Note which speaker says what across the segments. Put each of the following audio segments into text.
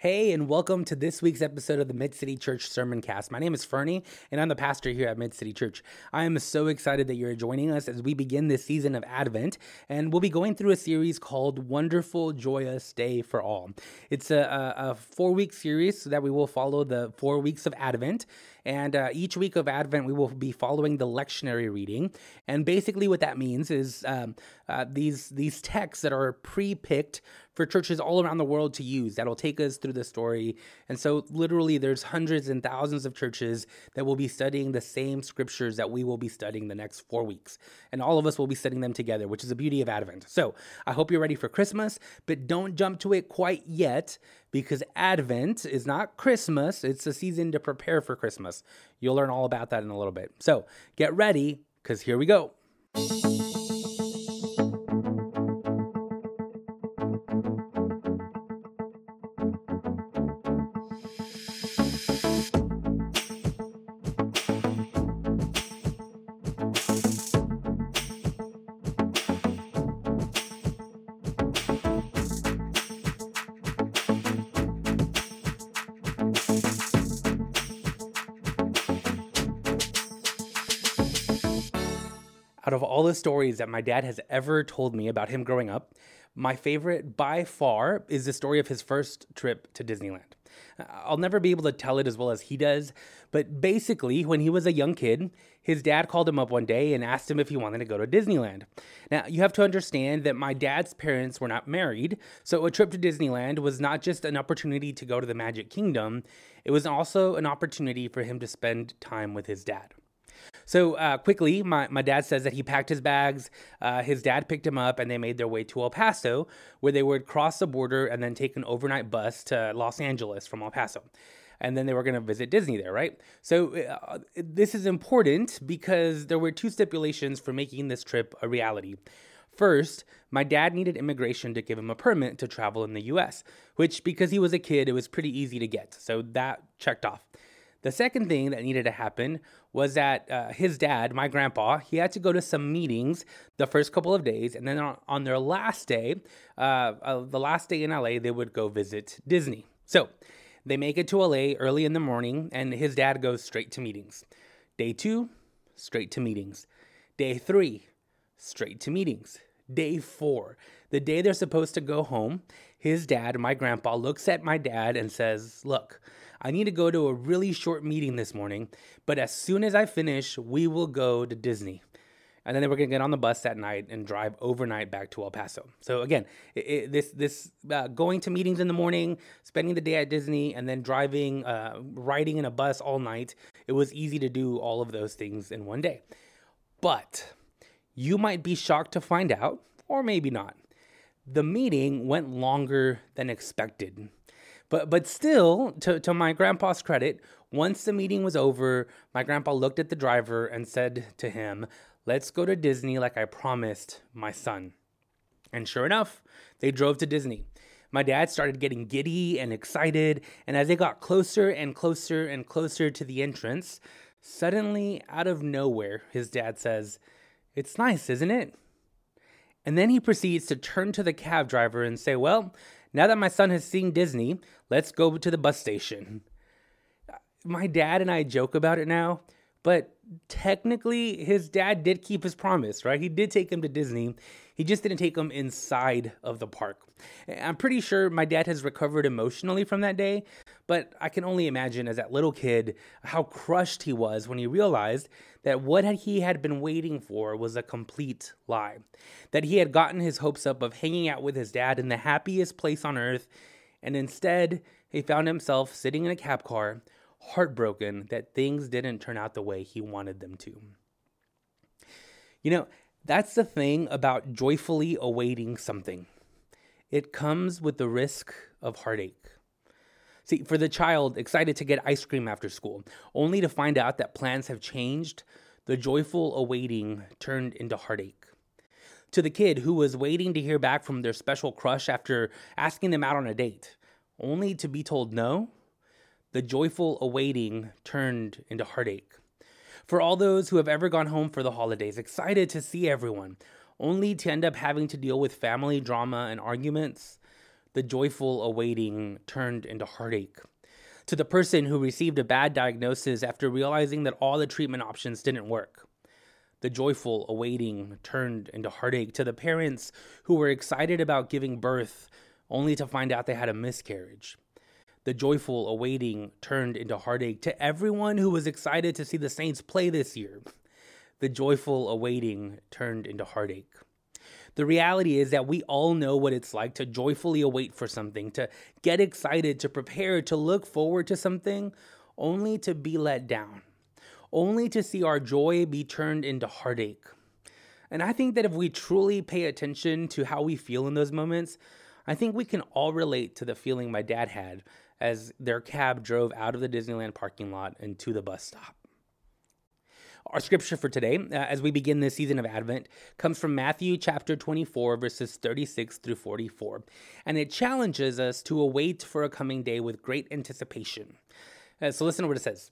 Speaker 1: Hey, and welcome to this week's episode of the Mid City Church Sermon Cast. My name is Fernie, and I'm the pastor here at Mid City Church. I am so excited that you're joining us as we begin this season of Advent, and we'll be going through a series called Wonderful Joyous Day for All. It's a, a, a four week series that we will follow the four weeks of Advent. And uh, each week of Advent, we will be following the lectionary reading. And basically, what that means is um, uh, these these texts that are pre-picked for churches all around the world to use that'll take us through the story. And so, literally, there's hundreds and thousands of churches that will be studying the same scriptures that we will be studying the next four weeks. And all of us will be studying them together, which is the beauty of Advent. So, I hope you're ready for Christmas, but don't jump to it quite yet because Advent is not Christmas, it's a season to prepare for Christmas. You'll learn all about that in a little bit. So get ready, because here we go. Out of all the stories that my dad has ever told me about him growing up, my favorite by far is the story of his first trip to Disneyland. I'll never be able to tell it as well as he does, but basically, when he was a young kid, his dad called him up one day and asked him if he wanted to go to Disneyland. Now, you have to understand that my dad's parents were not married, so a trip to Disneyland was not just an opportunity to go to the Magic Kingdom, it was also an opportunity for him to spend time with his dad. So uh, quickly, my, my dad says that he packed his bags. Uh, his dad picked him up, and they made their way to El Paso, where they would cross the border and then take an overnight bus to Los Angeles from El Paso. And then they were going to visit Disney there, right? So uh, this is important because there were two stipulations for making this trip a reality. First, my dad needed immigration to give him a permit to travel in the US, which, because he was a kid, it was pretty easy to get. So that checked off. The second thing that needed to happen was that uh, his dad, my grandpa, he had to go to some meetings the first couple of days, and then on, on their last day, uh, uh, the last day in LA, they would go visit Disney. So they make it to LA early in the morning, and his dad goes straight to meetings. Day two, straight to meetings. Day three, straight to meetings. Day four, the day they're supposed to go home, his dad, my grandpa, looks at my dad and says, Look, I need to go to a really short meeting this morning, but as soon as I finish, we will go to Disney. And then we're to get on the bus that night and drive overnight back to El Paso. So again, it, it, this this uh, going to meetings in the morning, spending the day at Disney, and then driving, uh, riding in a bus all night. It was easy to do all of those things in one day. But you might be shocked to find out, or maybe not. The meeting went longer than expected. But but still, to, to my grandpa's credit, once the meeting was over, my grandpa looked at the driver and said to him, Let's go to Disney like I promised my son. And sure enough, they drove to Disney. My dad started getting giddy and excited, and as they got closer and closer and closer to the entrance, suddenly, out of nowhere, his dad says, It's nice, isn't it? And then he proceeds to turn to the cab driver and say, Well, now that my son has seen Disney, let's go to the bus station. My dad and I joke about it now, but technically his dad did keep his promise, right? He did take him to Disney. He just didn't take him inside of the park. I'm pretty sure my dad has recovered emotionally from that day, but I can only imagine as that little kid how crushed he was when he realized that what he had been waiting for was a complete lie. That he had gotten his hopes up of hanging out with his dad in the happiest place on earth, and instead he found himself sitting in a cab car, heartbroken that things didn't turn out the way he wanted them to. You know, that's the thing about joyfully awaiting something. It comes with the risk of heartache. See, for the child excited to get ice cream after school, only to find out that plans have changed, the joyful awaiting turned into heartache. To the kid who was waiting to hear back from their special crush after asking them out on a date, only to be told no, the joyful awaiting turned into heartache. For all those who have ever gone home for the holidays, excited to see everyone, only to end up having to deal with family drama and arguments, the joyful awaiting turned into heartache. To the person who received a bad diagnosis after realizing that all the treatment options didn't work. The joyful awaiting turned into heartache. To the parents who were excited about giving birth only to find out they had a miscarriage. The joyful awaiting turned into heartache. To everyone who was excited to see the Saints play this year, the joyful awaiting turned into heartache. The reality is that we all know what it's like to joyfully await for something, to get excited, to prepare, to look forward to something, only to be let down, only to see our joy be turned into heartache. And I think that if we truly pay attention to how we feel in those moments, I think we can all relate to the feeling my dad had as their cab drove out of the Disneyland parking lot and to the bus stop. Our scripture for today, uh, as we begin this season of Advent, comes from Matthew chapter 24, verses 36 through 44. And it challenges us to await for a coming day with great anticipation. Uh, so listen to what it says.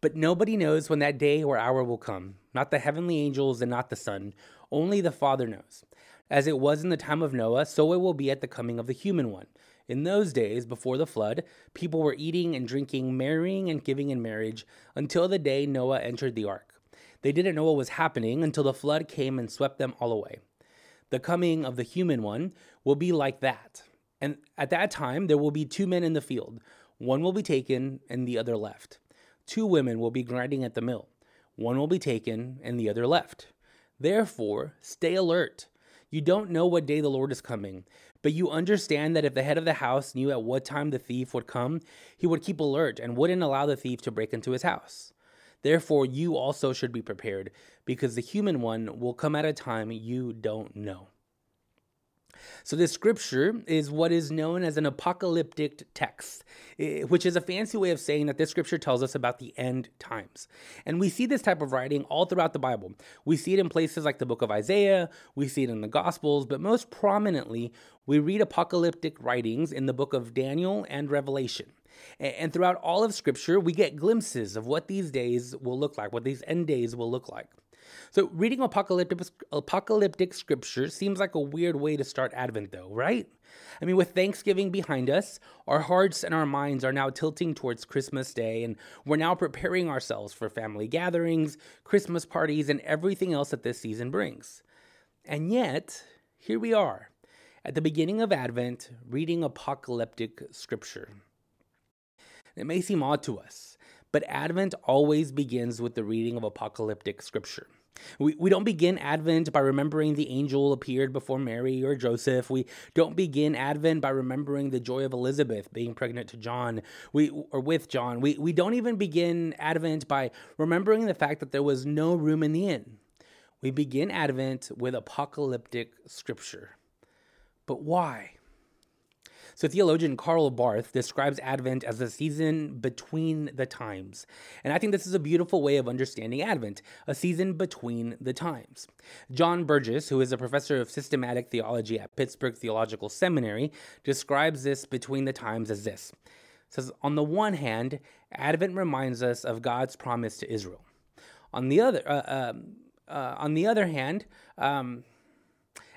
Speaker 1: But nobody knows when that day or hour will come, not the heavenly angels and not the Son, only the Father knows. As it was in the time of Noah, so it will be at the coming of the human one. In those days, before the flood, people were eating and drinking, marrying and giving in marriage until the day Noah entered the ark. They didn't know what was happening until the flood came and swept them all away. The coming of the human one will be like that. And at that time, there will be two men in the field. One will be taken and the other left. Two women will be grinding at the mill. One will be taken and the other left. Therefore, stay alert. You don't know what day the Lord is coming. But you understand that if the head of the house knew at what time the thief would come, he would keep alert and wouldn't allow the thief to break into his house. Therefore, you also should be prepared, because the human one will come at a time you don't know. So, this scripture is what is known as an apocalyptic text, eh, which is a fancy way of saying that this scripture tells us about the end times. And we see this type of writing all throughout the Bible. We see it in places like the book of Isaiah, we see it in the Gospels, but most prominently, we read apocalyptic writings in the book of Daniel and Revelation. And throughout all of Scripture, we get glimpses of what these days will look like, what these end days will look like. So, reading apocalyptic, apocalyptic scripture seems like a weird way to start Advent, though, right? I mean, with Thanksgiving behind us, our hearts and our minds are now tilting towards Christmas Day, and we're now preparing ourselves for family gatherings, Christmas parties, and everything else that this season brings. And yet, here we are, at the beginning of Advent, reading apocalyptic scripture. It may seem odd to us, but Advent always begins with the reading of apocalyptic scripture. We, we don't begin Advent by remembering the angel appeared before Mary or Joseph. We don't begin Advent by remembering the joy of Elizabeth being pregnant to John we, or with John. We, we don't even begin Advent by remembering the fact that there was no room in the inn. We begin Advent with apocalyptic scripture. But why? So, theologian Karl Barth describes Advent as a season between the times. And I think this is a beautiful way of understanding Advent, a season between the times. John Burgess, who is a professor of systematic theology at Pittsburgh Theological Seminary, describes this between the times as this. Says, on the one hand, Advent reminds us of God's promise to Israel. On the other, uh, um, uh, on the other hand, um,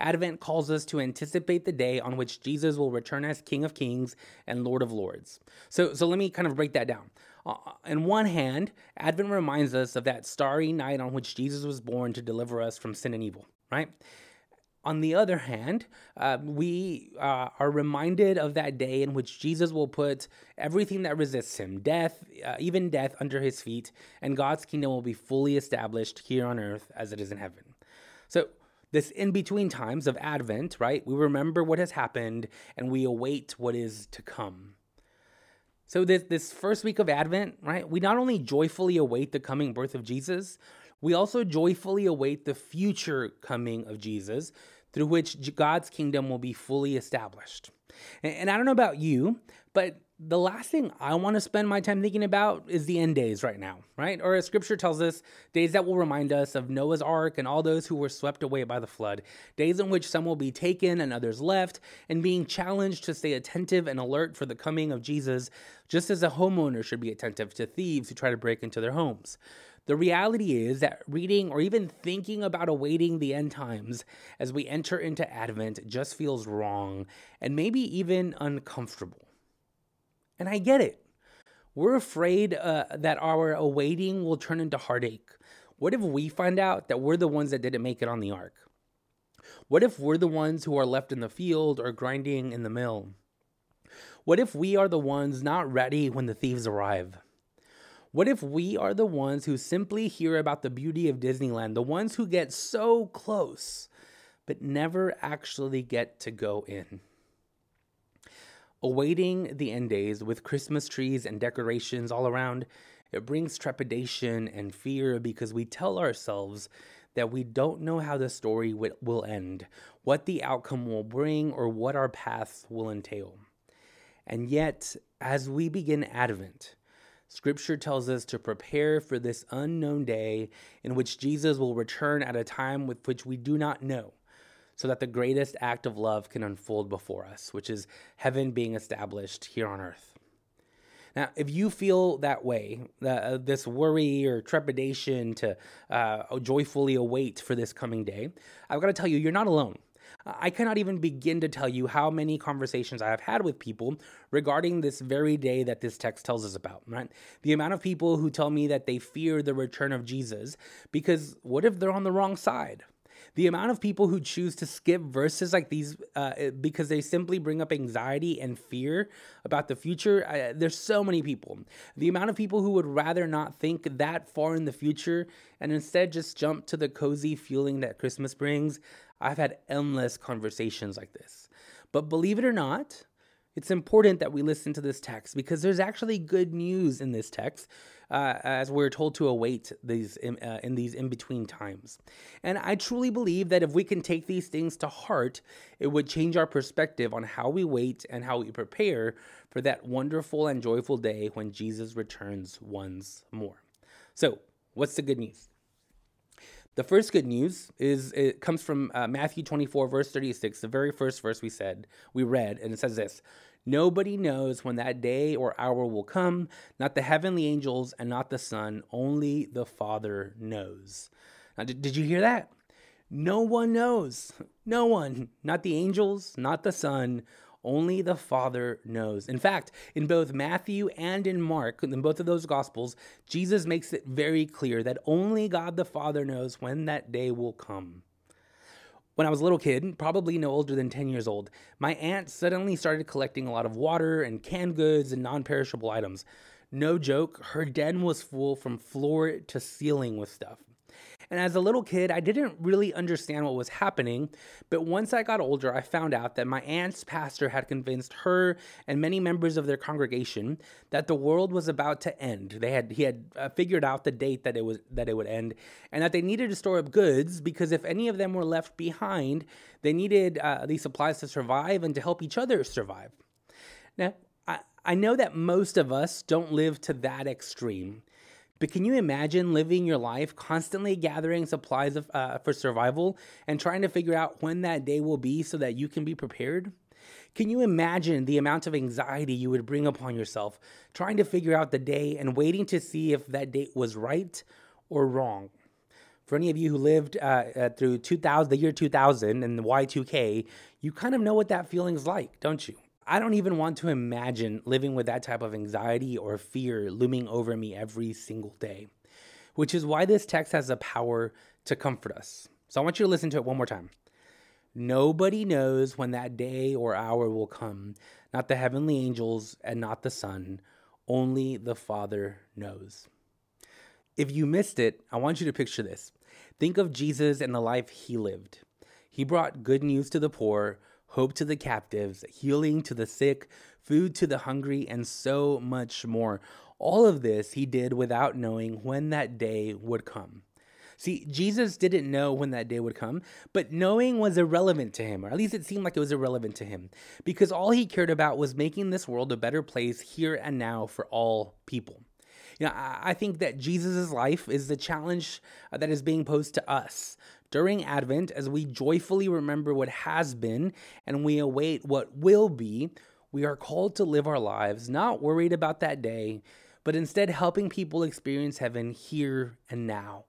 Speaker 1: Advent calls us to anticipate the day on which Jesus will return as King of Kings and Lord of Lords. So, so let me kind of break that down. Uh, on one hand, Advent reminds us of that starry night on which Jesus was born to deliver us from sin and evil, right? On the other hand, uh, we uh, are reminded of that day in which Jesus will put everything that resists him, death, uh, even death, under his feet, and God's kingdom will be fully established here on earth as it is in heaven. So, this in between times of Advent, right? We remember what has happened and we await what is to come. So, this, this first week of Advent, right, we not only joyfully await the coming birth of Jesus, we also joyfully await the future coming of Jesus through which God's kingdom will be fully established. And, and I don't know about you, but the last thing I want to spend my time thinking about is the end days right now, right? Or as scripture tells us, days that will remind us of Noah's ark and all those who were swept away by the flood, days in which some will be taken and others left, and being challenged to stay attentive and alert for the coming of Jesus, just as a homeowner should be attentive to thieves who try to break into their homes. The reality is that reading or even thinking about awaiting the end times as we enter into Advent just feels wrong and maybe even uncomfortable. And I get it. We're afraid uh, that our awaiting will turn into heartache. What if we find out that we're the ones that didn't make it on the ark? What if we're the ones who are left in the field or grinding in the mill? What if we are the ones not ready when the thieves arrive? What if we are the ones who simply hear about the beauty of Disneyland, the ones who get so close, but never actually get to go in? Awaiting the end days with Christmas trees and decorations all around, it brings trepidation and fear because we tell ourselves that we don't know how the story will end, what the outcome will bring, or what our path will entail. And yet, as we begin Advent, Scripture tells us to prepare for this unknown day in which Jesus will return at a time with which we do not know so that the greatest act of love can unfold before us, which is heaven being established here on earth. Now, if you feel that way, uh, this worry or trepidation to uh, joyfully await for this coming day, I've got to tell you, you're not alone. I cannot even begin to tell you how many conversations I have had with people regarding this very day that this text tells us about, right? The amount of people who tell me that they fear the return of Jesus because what if they're on the wrong side? The amount of people who choose to skip verses like these uh, because they simply bring up anxiety and fear about the future, there's so many people. The amount of people who would rather not think that far in the future and instead just jump to the cozy feeling that Christmas brings, I've had endless conversations like this. But believe it or not, it's important that we listen to this text because there's actually good news in this text uh, as we're told to await these in, uh, in these in between times. And I truly believe that if we can take these things to heart, it would change our perspective on how we wait and how we prepare for that wonderful and joyful day when Jesus returns once more. So, what's the good news? The first good news is it comes from uh, Matthew 24 verse 36, the very first verse we said, we read, and it says this: Nobody knows when that day or hour will come, not the heavenly angels and not the Son, only the Father knows. Now, did, did you hear that? No one knows. No one. Not the angels, not the Son, only the Father knows. In fact, in both Matthew and in Mark, in both of those Gospels, Jesus makes it very clear that only God the Father knows when that day will come. When I was a little kid, probably no older than 10 years old, my aunt suddenly started collecting a lot of water and canned goods and non perishable items. No joke, her den was full from floor to ceiling with stuff. And as a little kid, I didn't really understand what was happening. But once I got older, I found out that my aunt's pastor had convinced her and many members of their congregation that the world was about to end. They had he had uh, figured out the date that it was that it would end, and that they needed to store up goods because if any of them were left behind, they needed uh, these supplies to survive and to help each other survive. Now, I, I know that most of us don't live to that extreme. But can you imagine living your life constantly gathering supplies of, uh, for survival and trying to figure out when that day will be so that you can be prepared? Can you imagine the amount of anxiety you would bring upon yourself trying to figure out the day and waiting to see if that date was right or wrong? For any of you who lived uh, uh, through 2000, the year 2000 and the Y2K, you kind of know what that feeling's like, don't you? I don't even want to imagine living with that type of anxiety or fear looming over me every single day, which is why this text has the power to comfort us. So I want you to listen to it one more time. Nobody knows when that day or hour will come, not the heavenly angels and not the Son, only the Father knows. If you missed it, I want you to picture this. Think of Jesus and the life he lived. He brought good news to the poor, hope to the captives, healing to the sick, food to the hungry, and so much more. All of this he did without knowing when that day would come. See, Jesus didn't know when that day would come, but knowing was irrelevant to him, or at least it seemed like it was irrelevant to him, because all he cared about was making this world a better place here and now for all people. You know, I think that Jesus' life is the challenge uh, that is being posed to us during Advent as we joyfully remember what has been and we await what will be. We are called to live our lives not worried about that day, but instead helping people experience heaven here and now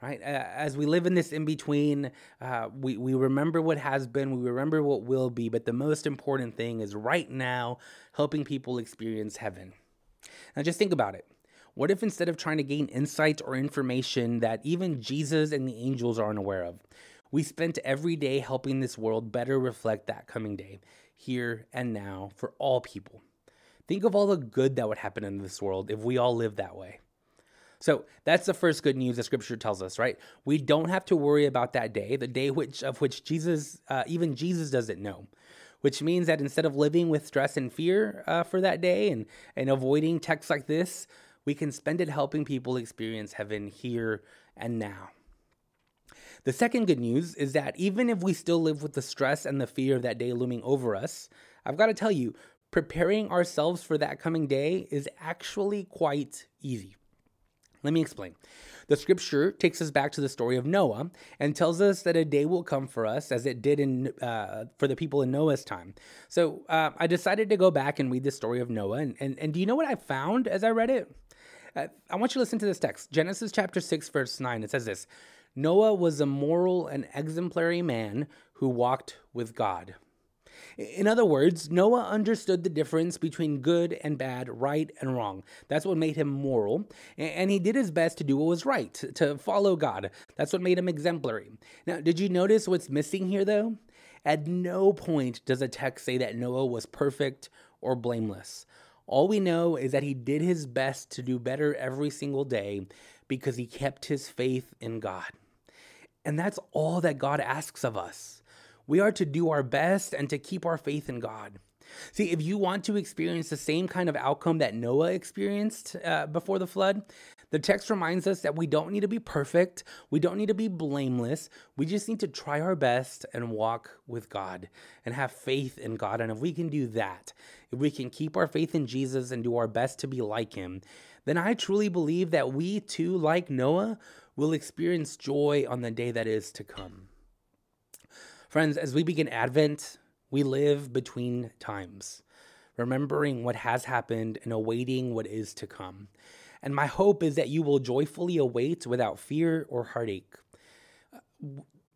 Speaker 1: right? as we live in this in between, uh, we, we remember what has been, we remember what will be, but the most important thing is right now helping people experience heaven. Now, just think about it. What if instead of trying to gain insight or information that even Jesus and the angels are unaware of, we spent every day helping this world better reflect that coming day, here and now, for all people? Think of all the good that would happen in this world if we all lived that way. So that's the first good news that Scripture tells us, right? We don't have to worry about that day, the day which of which Jesus, uh, even Jesus, doesn't know. Which means that instead of living with stress and fear uh, for that day and and avoiding texts like this, we can spend it helping people experience heaven here and now. The second good news is that even if we still live with the stress and the fear of that day looming over us, I've got to tell you, preparing ourselves for that coming day is actually quite easy. Let me explain. The scripture takes us back to the story of Noah and tells us that a day will come for us as it did in uh, for the people in Noah's time. So uh, I decided to go back and read the story of Noah. And, and, and do you know what I found as I read it? Uh, I want you to listen to this text Genesis chapter 6, verse 9. It says this Noah was a moral and exemplary man who walked with God. In other words, Noah understood the difference between good and bad, right and wrong. That's what made him moral. And he did his best to do what was right, to follow God. That's what made him exemplary. Now, did you notice what's missing here, though? At no point does a text say that Noah was perfect or blameless. All we know is that he did his best to do better every single day because he kept his faith in God. And that's all that God asks of us. We are to do our best and to keep our faith in God. See, if you want to experience the same kind of outcome that Noah experienced uh, before the flood, the text reminds us that we don't need to be perfect. We don't need to be blameless. We just need to try our best and walk with God and have faith in God. And if we can do that, if we can keep our faith in Jesus and do our best to be like him, then I truly believe that we too, like Noah, will experience joy on the day that is to come. Friends, as we begin Advent, we live between times, remembering what has happened and awaiting what is to come. And my hope is that you will joyfully await without fear or heartache,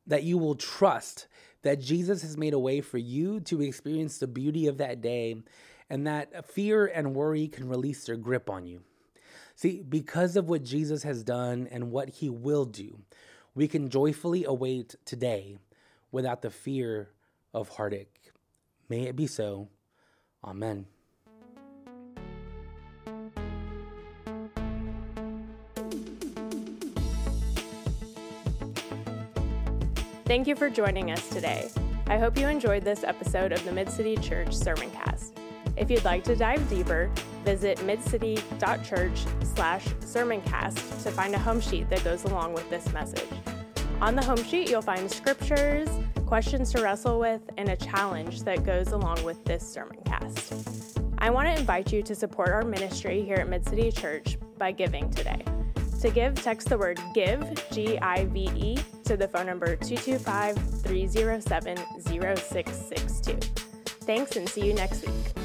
Speaker 1: that you will trust that Jesus has made a way for you to experience the beauty of that day, and that fear and worry can release their grip on you. See, because of what Jesus has done and what he will do, we can joyfully await today without the fear of heartache. May it be so. Amen.
Speaker 2: Thank you for joining us today. I hope you enjoyed this episode of the Mid City Church Sermoncast. If you'd like to dive deeper, visit midcity.church/sermoncast to find a home sheet that goes along with this message. On the home sheet, you'll find scriptures, questions to wrestle with, and a challenge that goes along with this sermon cast. I want to invite you to support our ministry here at Mid City Church by giving today. To give, text the word GIVE, G I V E, to the phone number 225 307 0662. Thanks and see you next week.